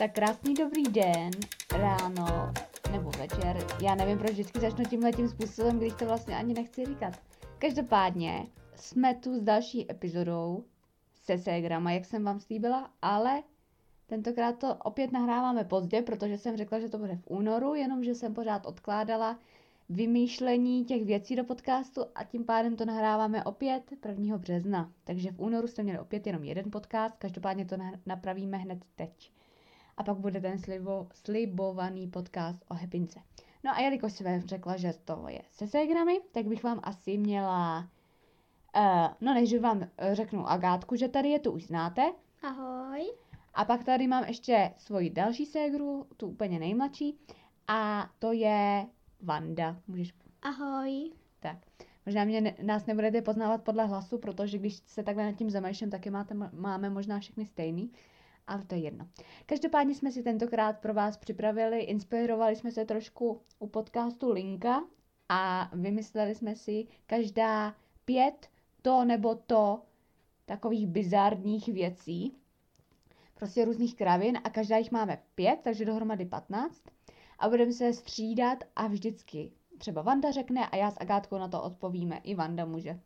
Tak krásný dobrý den, ráno nebo večer. Já nevím, proč vždycky začnu tímhle tím způsobem, když to vlastně ani nechci říkat. Každopádně jsme tu s další epizodou se Segrama, jak jsem vám slíbila, ale tentokrát to opět nahráváme pozdě, protože jsem řekla, že to bude v únoru, jenomže jsem pořád odkládala vymýšlení těch věcí do podcastu a tím pádem to nahráváme opět 1. března. Takže v únoru jste měli opět jenom jeden podcast, každopádně to napravíme hned teď. A pak bude ten slibo, slibovaný podcast o Hepince. No a jelikož jsem řekla, že to je se Segramy, tak bych vám asi měla... Uh, no než vám řeknu Agátku, že tady je, tu už znáte. Ahoj. A pak tady mám ještě svoji další ségru, tu úplně nejmladší. A to je Vanda. Můžeš... Ahoj. Tak. Možná mě nás nebudete poznávat podle hlasu, protože když se takhle nad tím zamýšlím, taky máte, máme možná všechny stejný, ale to je jedno. Každopádně jsme si tentokrát pro vás připravili, inspirovali jsme se trošku u podcastu Linka a vymysleli jsme si každá pět to nebo to takových bizárních věcí, prostě různých kravin a každá jich máme pět, takže dohromady patnáct a budeme se střídat a vždycky třeba Vanda řekne a já s Agátkou na to odpovíme. I Vanda může.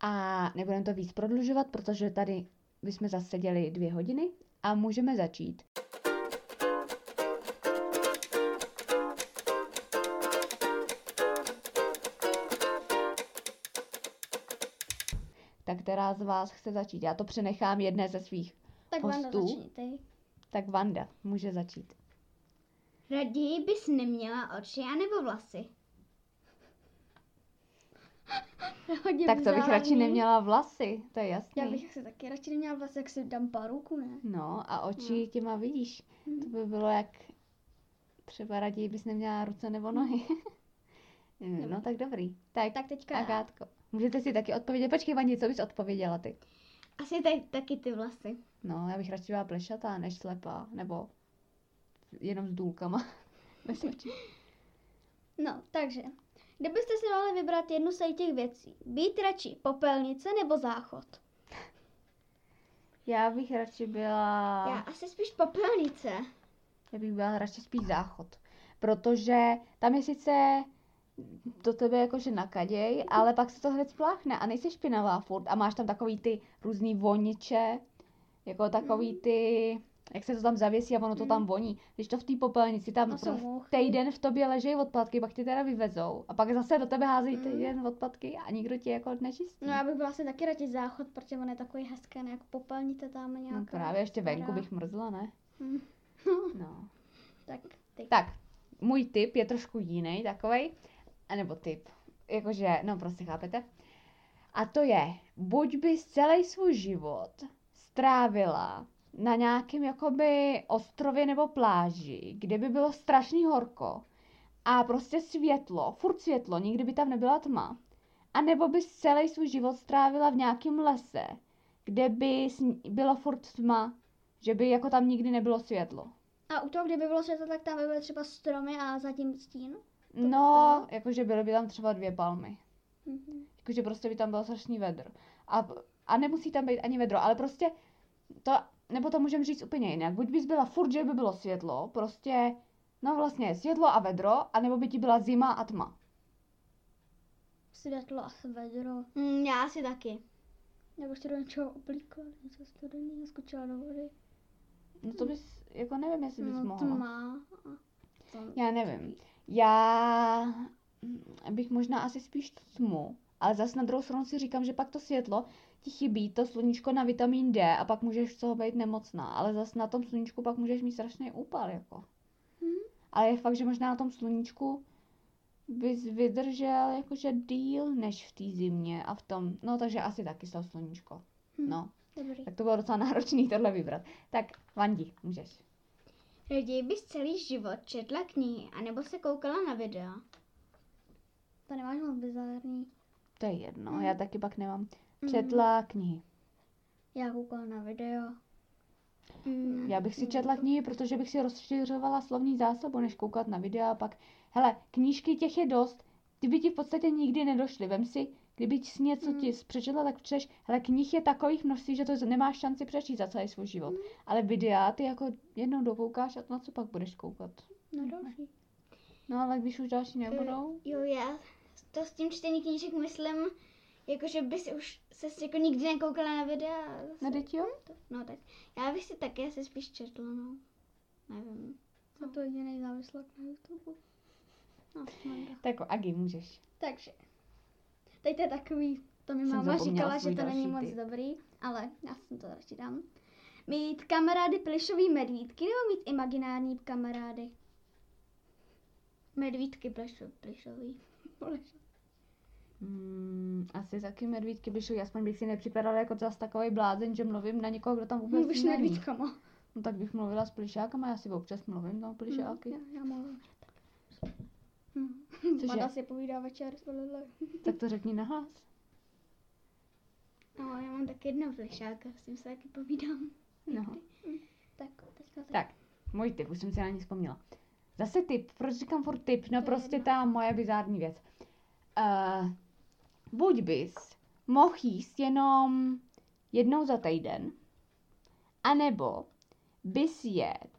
A nebudeme to víc prodlužovat, protože tady bychom zase seděli dvě hodiny a můžeme začít. Tak která z vás chce začít? Já to přenechám jedné ze svých tak hostů. Vanda, začni ty. Tak Vanda může začít. Raději bys neměla oči anebo vlasy? Hodně tak to bych radši neměla vlasy, to je jasné. Já bych se taky radši neměla vlasy, jak si dám paruku, ne? No a oči no. těma vidíš. Hmm. To by bylo jak třeba raději bys neměla ruce nebo nohy. no, no tak dobrý. Tak, tak teďka Agátko. Můžete si taky odpovědět. Počkej, Vani, co bys odpověděla ty? Asi tak, taky ty vlasy. No, já bych radši byla plešatá než slepá, nebo jenom s důlkama. Bez očí. No, takže, kdybyste si mohli vybrat jednu z těch věcí, být radši popelnice nebo záchod? Já bych radši byla... Já asi spíš popelnice. Já bych byla radši spíš záchod. Protože tam je sice do tebe jakože nakaděj, ale pak se to hned spláchne a nejsi špinavá furt a máš tam takový ty různý voniče, jako takový mm. ty jak se to tam zavěsí a ono to tam hmm. voní. Když to v té popelnici tam no, prostě týden v tobě ležejí odpadky, pak ti teda vyvezou a pak zase do tebe házejí mm. týden odpadky a nikdo ti jako nečistí. No já bych byla asi taky radši záchod, protože on je takový hezký, ne jako popelnice tam nějaká. No právě ještě venku bych mrzla, ne? Mm. no. tak, ty. Tak, můj tip je trošku jiný takovej, anebo tip, jakože, no prostě chápete. A to je, buď bys celý svůj život strávila na nějakém jakoby ostrově nebo pláži, kde by bylo strašný horko a prostě světlo, furt světlo, nikdy by tam nebyla tma. A nebo bys celý svůj život strávila v nějakém lese, kde by bylo furt tma, že by jako tam nikdy nebylo světlo. A u toho, kdyby bylo světlo, tak tam by byly třeba stromy a zatím stín? To no, jakože byly by tam třeba dvě palmy. Mm-hmm. Jakože prostě by tam bylo strašný vedro. A, a nemusí tam být ani vedro, ale prostě to nebo to můžeme říct úplně jinak. Buď bys byla furt, že by bylo světlo, prostě, no vlastně světlo a vedro, anebo by ti byla zima a tma. Světlo a vedro. Mm, já asi taky. Nebo ještě do něčeho oblíkla, něco studený a skočila do vody. No to bys, jako nevím, jestli bys no, mohla. Tma. Já nevím. Já bych možná asi spíš tmu, ale zase na druhou stranu si říkám, že pak to světlo ti chybí to sluníčko na vitamin D a pak můžeš z toho být nemocná, ale zase na tom sluníčku pak můžeš mít strašný úpal, jako. Hmm. Ale je fakt, že možná na tom sluníčku bys vydržel jakože díl než v té zimě a v tom, no takže asi taky z toho sluníčko. Hmm. No. Dobrý. Tak to bylo docela náročný tohle vybrat. Tak, Vandi, můžeš. Raději bys celý život četla knihy, anebo se koukala na videa. To nemáš moc bizarní. To je jedno, hmm. já taky pak nemám. Četla knihy. Já koukala na video. Mm. Já bych si četla knihy, protože bych si rozšiřovala slovní zásobu, než koukat na videa. Pak, hele, knížky těch je dost, ty by ti v podstatě nikdy nedošly. Vem si Kdyby jsi něco Mm. ti přečetla, tak přečteš, ale knih je takových množství, že to nemáš šanci přečíst za celý svůj život. Mm. Ale videa ty jako jednou dokoukáš a na co pak budeš koukat? No další. No ale když už další nebudou, Jo, já to s tím čtení knížek myslím, jako že bys už se jako nikdy nekoukala na videa. zase- na děti jo? No tak, já bych si také asi spíš četla, no. Nevím. A to jediný závislák na YouTube. No. Tak jako Agi, můžeš. Takže, teď to je takový, to mi máma říkala, že to není moc dobrý, ale já jsem to radši dám. Mít kamarády plišový medvídky nebo mít imaginární kamarády? Medvídky plešo, plišový. Hmm, asi taky medvídky byšou, aspoň bych si nepřipadala jako zas takový blázen, že mluvím na někoho, kdo tam vůbec Mluvíš není. medvídkama. No tak bych mluvila s plišákama, já si občas mluvím tam plišáky. Já, já mluvím. Hm. Cože? Mada si povídá večer s. Tak to řekni nahlas. No, já mám tak jedno plišáka, s tím se taky povídám. No. Tak, teďka tak. Tak, můj tip, už jsem si na ní vzpomněla. Zase tip, proč říkám furt tip? No To prostě ta moje bizární věc. Uh, buď bys mohl jíst jenom jednou za týden, anebo bys jet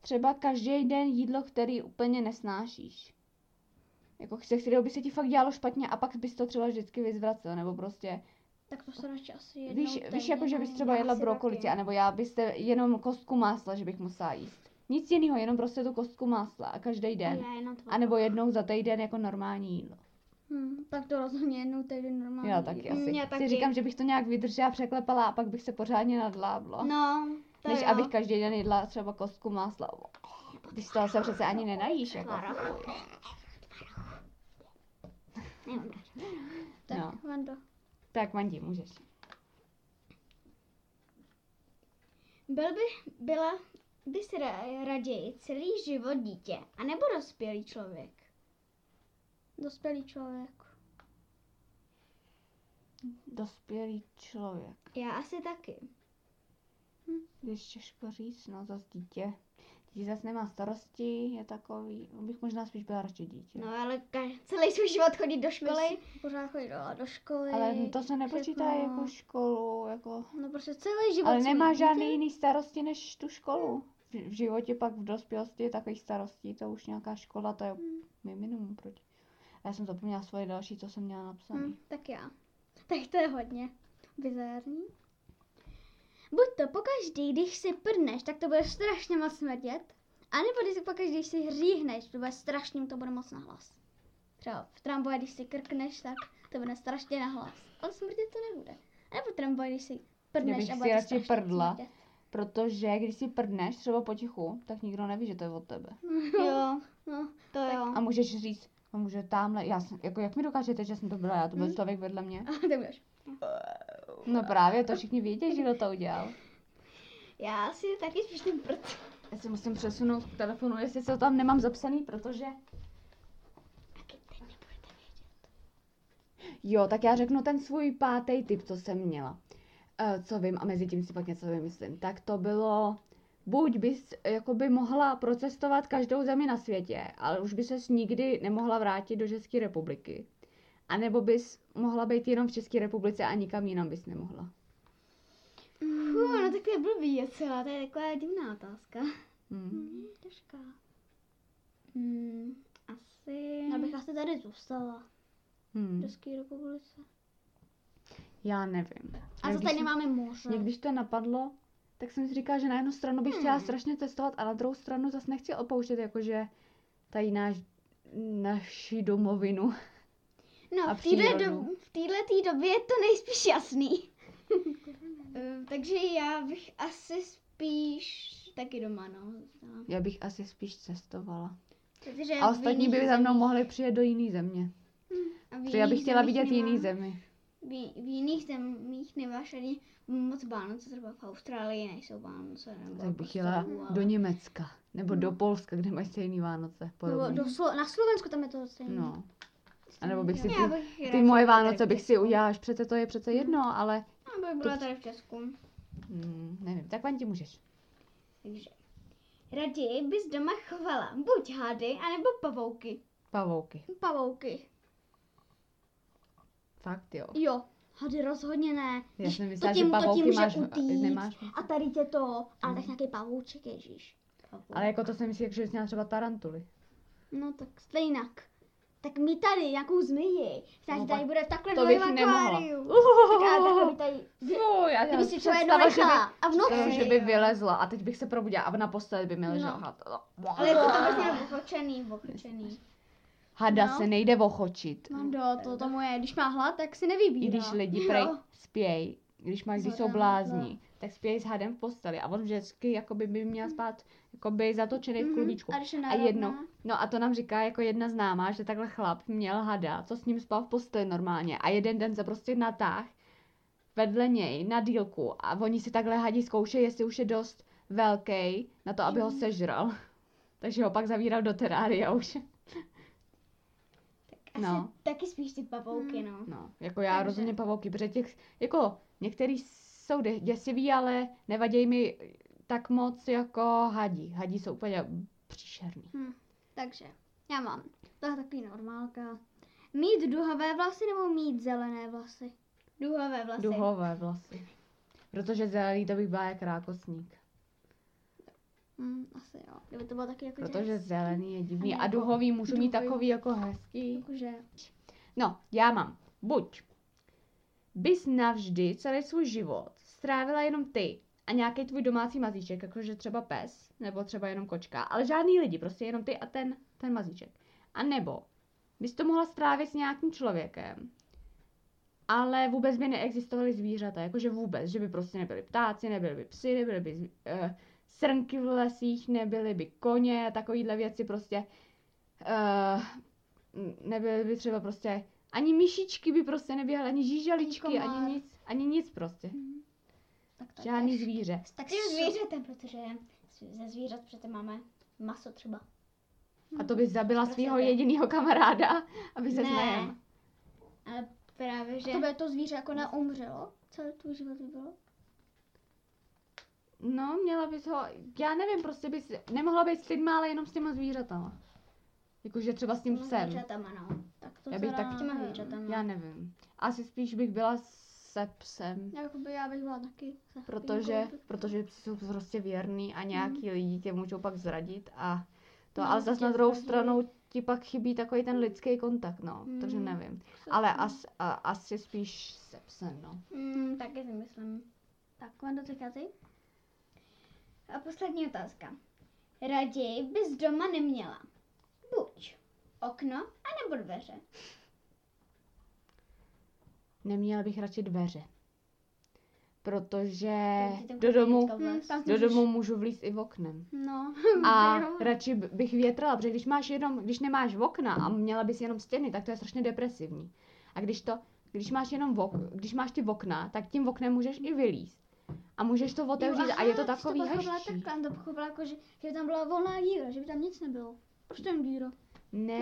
třeba každý den jídlo, který úplně nesnášíš. Jako se kterého by se ti fakt dělalo špatně a pak bys to třeba vždycky vyzvracel, nebo prostě Tak to se radši asi jednou Víš, víš týdně, jako, že bys třeba jedla brokolici, anebo já byste jenom kostku másla, že bych musela jíst. Nic jiného, jenom prostě tu kostku másla a každý A den. jenom to. A nebo jednou za týden jako normální jídlo. Hm, tak to rozhodně jednou týden normálně. Já taky asi. Si taky. říkám, že bych to nějak vydržela, překlepala a pak bych se pořádně nadlábla. No, to Než jo. abych každý den jedla třeba kostku másla. Když z toho se přece ani nenajíš. Jako. Tak, No. Vando. Tak Mandi, můžeš. Byl by, byla bys ra- raději celý život dítě, anebo dospělý člověk? Dospělý člověk. Dospělý člověk. Já asi taky. Když těžko říct, no zase dítě. Dítě zase nemá starosti, je takový, bych možná spíš byla radši dítě. No ale ka- celý svůj život chodit do školy. Pořád chodí do, do školy. Ale to se nepočítá všechno. jako školu, jako... No prostě celý život. Ale nemá dítě. žádný jiný starosti než tu školu. V, v životě pak v dospělosti je takových starostí, to už nějaká škola, to je mi minimum, proč? A já jsem zapomněla svoje další, co jsem měla napsané. Hm, tak já. Tak to je hodně bizární. Buď to pokaždý, když si prdneš, tak to bude strašně moc smrdět. A nebo když si pokaždý, když si hříhneš, to bude strašně, to bude moc nahlas. Třeba v tramvaji, když si krkneš, tak to bude strašně nahlas. Ale smrdět to nebude. A nebo v tramvaji, když si prdneš bych a si bude to radši strašně prdla. smrdět. Protože když si prdneš třeba potichu, tak nikdo neví, že to je od tebe. Jo, No, to jo. A můžeš říct, a může tamhle, já jsem, jako jak mi dokážete, že jsem to byla já, to byl Hm. člověk vedle mě. a ty budeš. No právě, to všichni vědí, že kdo to udělal. Já asi taky spíš ten prd. Já si musím přesunout k telefonu, jestli to tam nemám zapsaný, protože... Jo, tak já řeknu ten svůj pátý tip, co jsem měla. Uh, co vím a mezi tím si pak něco vymyslím. Tak to bylo, buď bys jakoby mohla procestovat každou zemi na světě, ale už by ses nikdy nemohla vrátit do České republiky. A nebo bys mohla být jenom v České republice a nikam jinam bys nemohla. Fů, no tak to je blbý docela, to je taková divná otázka. Hmm. Hmm, těžká. Hmm, asi... Já bych asi tady zůstala. V Hmm. České republice. Já nevím. A když tady nemáme moře. Mě když to napadlo, tak jsem si říkala, že na jednu stranu bych chtěla strašně cestovat a na druhou stranu zase nechci opouštět jakože tady náš, naši domovinu. No, A v téhle do, v době je to nejspíš jasný. Eh, Takže já bych asi spíš taky doma, no. Já bych asi spíš cestovala. Protože A ostatní by za mnou mohli přijet do jiné země. a v Protože já bych chtěla vidět jiný zemi. V, v jiných zemích nemáš ani moc Vánoce, třeba v Austrálii nejsou Vánoce. Nebo Tak bych jela EU, do Německa. Nebo do Polska, kde mají stejný Vánoce. Nebo Podobný. do Slo- na Slovensku tam je to stejné. No. A nebo bych si ty, bych ty moje Vánoce bych si udělala, až přece to je přece jedno, ale Já bych byla tady v Česku. hmm, nevím, tak vám ti můžeš. Takže raději bys doma chovala buď hady, anebo pavouky. Pavouky. Pavouky. Fakt jo. Jo, hady rozhodně ne. Já jsem myslela, to že tím, to tím pavouky může máš, utíct. nemáš. A tady tě to, ale tak nějaký pavouček, ježíš. Ale jako to jsem myslí, že jsi měla třeba tarantuly. No tak stejnak. Tak mi tady nějakou zmiji, která No tady bude v takhle to bych nemohla. akváriu. Tak ale takhle by tady, Fuj, já kdyby si třeba jednou že nechala a v noci. že by vylezla a teď bych se probudila a na posteli by mi No. ležela. No. Ale je to vlastně ochočený, ochočený. Hada No. se nejde ochočit. Mando, to tomu je, když má hlad, tak si nevybírá. I když lidi prej spějí, když má, když jsou blázni, tak spějí s hadem v posteli a on vždycky jakoby by měl spát jakoby zatočený v Mhm, klubíčku. A A jedno, no a to nám říká jako jedna známá, že takhle chlap měl hada, co s ním spal v posteli normálně a jeden den se prostě natáh vedle něj na dílku a oni si takhle hadí zkoušejí, jestli už je dost velký na to, aby ho sežral. Takže ho pak zavíral do terária už. Asi No. taky spíš ty pavouky, no. No, jako já Takže- rozhodně pavouky, protože těch, jako některý jsou děsivý, ale nevadějí mi tak moc jako hadí. Hadí jsou úplně příšerný. Takže, já mám. To je takový normálka. Mít duhavé vlasy nebo mít zelené vlasy? Duhové vlasy. Duhové vlasy. Protože zelený to bych byla jak rákosník. Hm, asi jo. Kdyby to bylo taky jako Protože zelený je divný. A duhový můžu mít takový jako hezký. Jakože, No, já mám. Buď bys navždy celý svůj život strávila jenom ty a nějaký tvůj domácí mazíček, jakože třeba pes, nebo třeba jenom kočka, ale žádný lidi, prostě jenom ty a ten, ten mazíček. A nebo bys to mohla strávit s nějakým člověkem, ale vůbec by neexistovaly zvířata, jakože vůbec, že by prostě nebyly ptáci, nebyly by psy, nebyly by eh, srnky v lesích, nebyly by koně, takovýhle věci prostě. Uh, nebyly by třeba prostě ani myšičky by prostě neběhaly, ani žížaličky, Ani nic, ani nic prostě. tak to Žádný je zvíře. Tak Ty zvířete, protože ze zvířat přece máme maso třeba. A to bys zabila Prostě svého jediného kamaráda, aby se Ne. znajem. Ale právě, že... To by to zvíře jako neumřelo? Celý tvůj život by bylo? No, měla bys ho, já nevím, prostě bys nemohla být s lidma, ale jenom s těma zvířatama. Jakože třeba s tím psem. Zvířatama, no. Tak to Já bych tak- Těma zvířatama. Já nevím. Asi spíš bych byla se psem. Jakoby já bych byla taky. Protože, protože psi jsou prostě věrný a nějaký lidi tě můžou pak zradit a to, No, ale zase na druhou zradí. stranu ti pak chybí takový ten lidský kontakt, no, takže Mm. nevím. Ale as, a, asi spíš se psem, no. Mm, taky si myslím. Tak, Vando, teďka ty? A poslední otázka. Raději bys doma neměla buď okno, anebo dveře. Neměla bych radši dveře. Protože do domu. Hm, tam do domu můžu vlízt i v oknem. No. A radši bych větrala, protože když máš jenom, když nemáš okna a měla bys jenom stěny, tak to je strašně depresivní. A když to, když máš jenom vok, když máš ty okna, tak tím oknem můžeš i vylízt. A můžeš to otevřít Jo, a je to aha, takový pochopila hezčí. takhle, já to pochopila jako, že, že by tam byla volná díra, že by tam nic nebylo. Proč tam díra? Ne,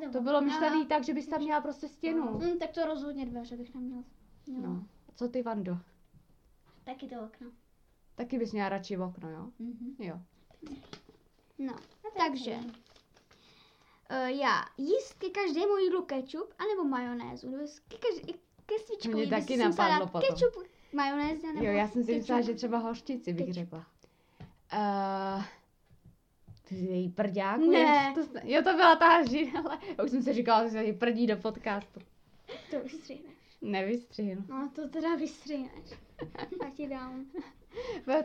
Ne, to bylo No. myšlený tak, že bys tam měla prostě stěnu. Hm, tak to rozhodně dveře bych tam měla. měla. No. Co ty, Vando? Taky to okno. Taky bys měla radši okno, jo? Mhm. Jo. No, takže uh, já jíst ke každému jídlu kečup anebo majonézu. Ke, každé, ke svíčkovi Mě bys taky napadlo potom. Kečup, majonéz nebo Jo, já jsem si myslela, že třeba hořčici bych Kečup. řekla. Uh, ty její prďáku? Ne. je- To, jo, to byla ta. Já už jsem si říkala, že se prdí do podcastu. To vystřihneš. Nevystřihnu. No, to teda vystřihneš. Tak ti dám.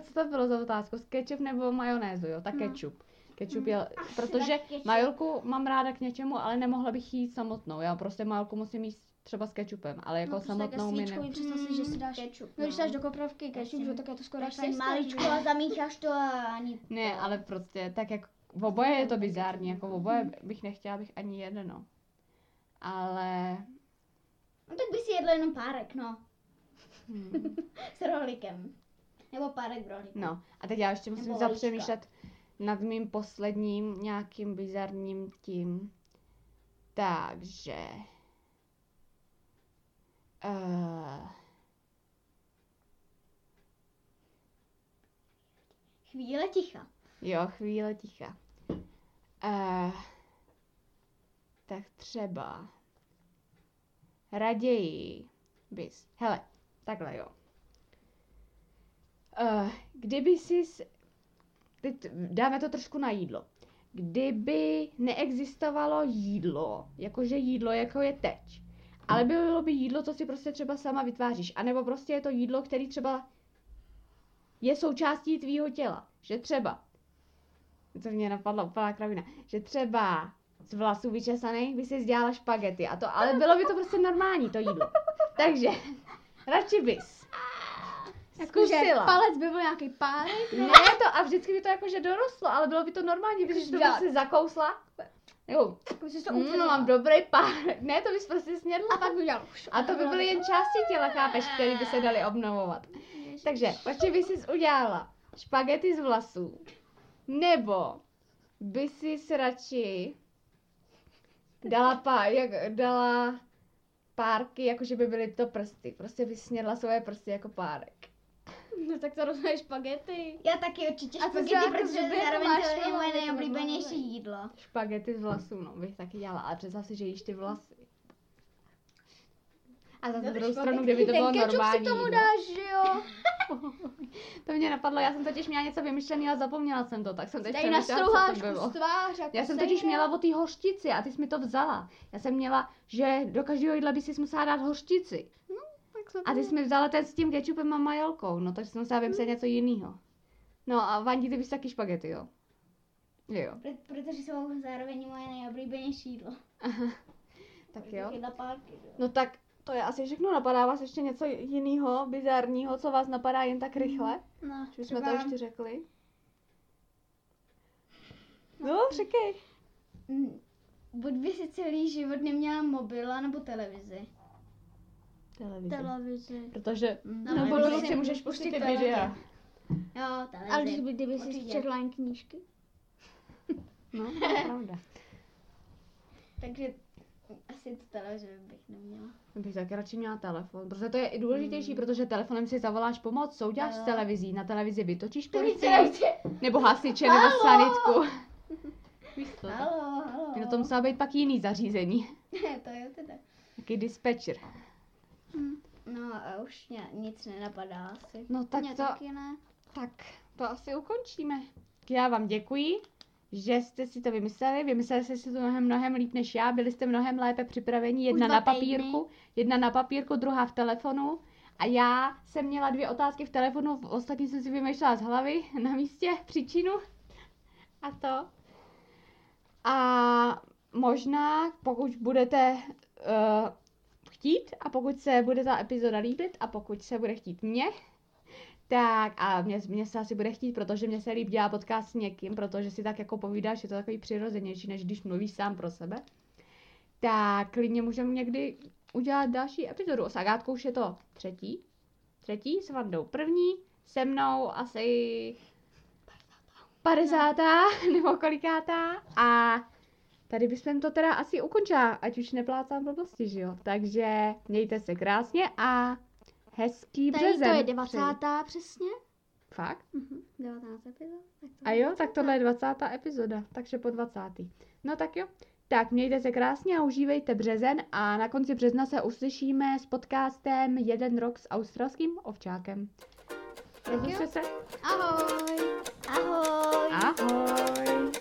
Co to bylo za otázku? S ketchup nebo majonézu, jo? Tak No. ketchup. Ketchup je, Asi protože ketchup. majolku mám ráda k něčemu, ale nemohla bych jí samotnou. Já prostě majolku musím jíst třeba s ketchupem, ale jako no, prostě samotnou mi ne... představ si, že si dáš, Ketchup, no, když no. dáš do koprovky kečup, že tak je to skoro sajská, maličko a zamícháš to a ani... Ne, ale prostě tak jak v oboje je to bizární, jako v oboje bych nechtěla bych ani jedno. Ale... No tak by si jedl jenom párek, no. Hm. S rohlíkem. Nebo párek v rohlíku. No, a teď já ještě musím Nebo zapřemýšlet nad mým posledním nějakým bizarním tím. Takže... Uh, Chvíle ticha. jo, chvíle ticha. Uh, tak třeba raději bys, hele, takhle jo. Uh, kdyby jsi, teď dáme to trošku na jídlo. Kdyby neexistovalo jídlo, jakože jídlo, jako je teď, ale bylo by jídlo, co si prostě třeba sama vytváříš, anebo prostě je to jídlo, který třeba je součástí tvýho těla, že třeba, to mě napadla úplná kravina, že třeba z vlasů vyčesaných by si dělala špagety a to, ale bylo by to prostě normální to jídlo. Takže, radši bys Jakože palec by byl nějaký párek. Ne to, a vždycky by to jakože dorostlo, ale bylo by to normální, bys to Žák. prostě zakousla. Jo, jsi to mm, no mám dobrý pár. Ne, to bys prostě snědla. A pak udělal. A to by byly jen části těla, chápeš, které by se daly obnovovat. Takže, radši by si udělala špagety z vlasů, nebo by si radši dala, pá, jak, dala párky, jakože by byly to prsty. Prostě by snědla svoje prsty jako párek. No tak to rozhodně špagety. Já taky určitě A co špagety, třeba jako protože zároveň máš to je moje nejoblíbenější jídlo. Špagety z vlasů, no, bych taky dělala. A představ si, že jíš ty vlasy. A za Dobrý druhou špagety. stranu, kdyby to Ten bylo kečup normální si tomu dáš, že jo? To mě napadlo, já jsem totiž měla něco vymyšleného a zapomněla jsem to, tak jsem teď Tady na přemýšlela, co to bylo. z tvář. jako Já jsem totiž měla o té hořčici a ty jsi mi to vzala. Já jsem měla, že do každého jídla by si musela dát hořčici. Tak se A ty jsi mi vzala ten s tím kečupem a majolkou, no takže jsem musela vymyslet něco jiného. No a Vandi, ty bys taky špagety, jo? Jo, Pro- Protože jsou zároveň moje nejoblíbenější jídlo. tak jo. Jo. No tak to je asi všechno. Napadá vás ještě něco jiného, bizarního, co vás napadá jen tak rychle? No, Že jsme to třeba- ještě řekli? No, říkej. Mm, Buď by si celý život neměla mobil nebo televizi. Televizi. televizi. Protože na nebo mobilu si můžeš pustit ty televizi. videa. Jo, televizi. Ale když by, kdyby si četla jen knížky. No, to je pravda. Takže asi tu televizi bych neměla. Bych taky radši měla telefon, protože to je i důležitější, protože telefonem si zavoláš pomoc, co uděláš s televizí, na televizi vytočíš To policii, nebo hasiče, nebo sanitku. Víš to? Halo, halo. No to musela být pak jiný zařízení, to je teda. taky dispečer. No a už mě nic nenapadá asi. No tak Mně to, taky ne. tak to asi ukončíme. Já vám děkuji, že jste si to vymysleli. Vymysleli jste si to mnohem, mnohem líp než já. Byli jste mnohem lépe připraveni. Jedna na týdny. papírku, jedna na papírku, druhá v telefonu. A já jsem měla dvě otázky v telefonu, v ostatní jsem si vymýšlela z hlavy na místě příčinu. A to. A možná, pokud budete uh, chtít a pokud se bude ta epizoda líbit a pokud se bude chtít mě, tak a mě, mě se asi bude chtít, protože mě se líp dělá podcast s někým, protože si tak jako povídáš, je to takový přirozenější, než když mluvíš sám pro sebe. Tak klidně můžeme někdy udělat další epizodu. S Agátkou už je to třetí. Třetí, s Vandou první, se mnou asi 50. nebo kolikátá a tady bychom to teda asi ukončila, ať už neplácám blbosti, že jo. Takže mějte se krásně a hezký Tady březen. to je přeji. 90. přesně. Fakt? Mhm, 19. epizod. tak to A jo, tak 20.. tohle je 20. epizoda, takže po 20. No tak jo. Tak mějte se krásně a užívejte březen a na konci března se uslyšíme s podcastem Jeden rok s australským ovčákem. Rozlučte se. Ahoj. Ahoj. Ahoj.